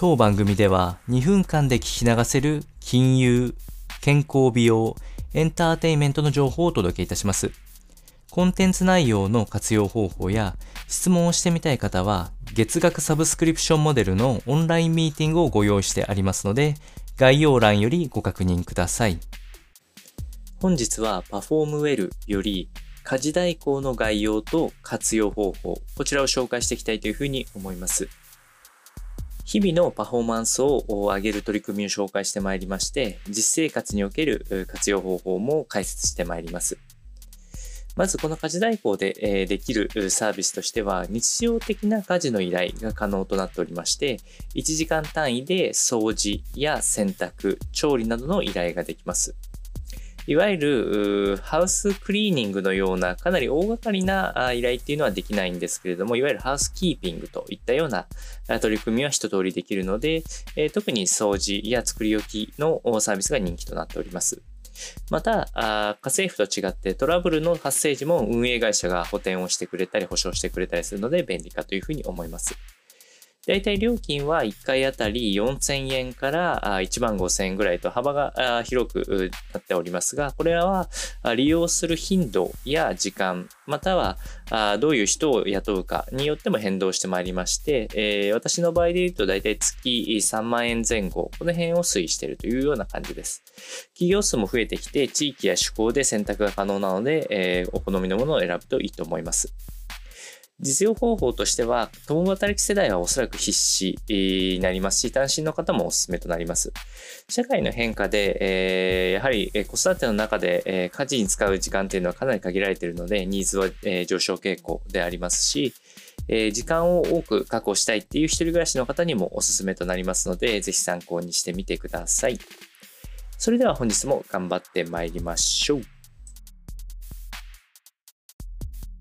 当番組では2分間で聞き流せる金融、健康美容、エンターテインメントの情報をお届けいたします。コンテンツ内容の活用方法や質問をしてみたい方は月額サブスクリプションモデルのオンラインミーティングをご用意してありますので概要欄よりご確認ください。本日はパフォームウェルより家事代行の概要と活用方法、こちらを紹介していきたいというふうに思います。日々のパフォーマンスを上げる取り組みを紹介してまいりまして、実生活における活用方法も解説してまいります。まずこの家事代行で、できるサービスとしては、日常的な家事の依頼が可能となっておりまして、1時間単位で掃除や洗濯、調理などの依頼ができます。いわゆるハウスクリーニングのようなかなり大掛かりな依頼っていうのはできないんですけれども、いわゆるハウスキーピングといったような取り組みは一通りできるので、特に掃除や作り置きのサービスが人気となっております。また、家政婦と違ってトラブルの発生時も運営会社が補填をしてくれたり保証してくれたりするので便利かというふうに思います。大体料金は1回あたり4000円から1万5000円ぐらいと幅が広くなっておりますが、これらは利用する頻度や時間、またはどういう人を雇うかによっても変動してまいりまして、私の場合で言うと大体月3万円前後、この辺を推移しているというような感じです。企業数も増えてきて、地域や趣向で選択が可能なので、お好みのものを選ぶといいと思います。実用方法としては、共働き世代はおそらく必死になりますし、単身の方もおすすめとなります。社会の変化で、えー、やはり子育ての中で、えー、家事に使う時間っていうのはかなり限られているので、ニーズは、えー、上昇傾向でありますし、えー、時間を多く確保したいっていう一人暮らしの方にもおすすめとなりますので、ぜひ参考にしてみてください。それでは本日も頑張って参りましょう。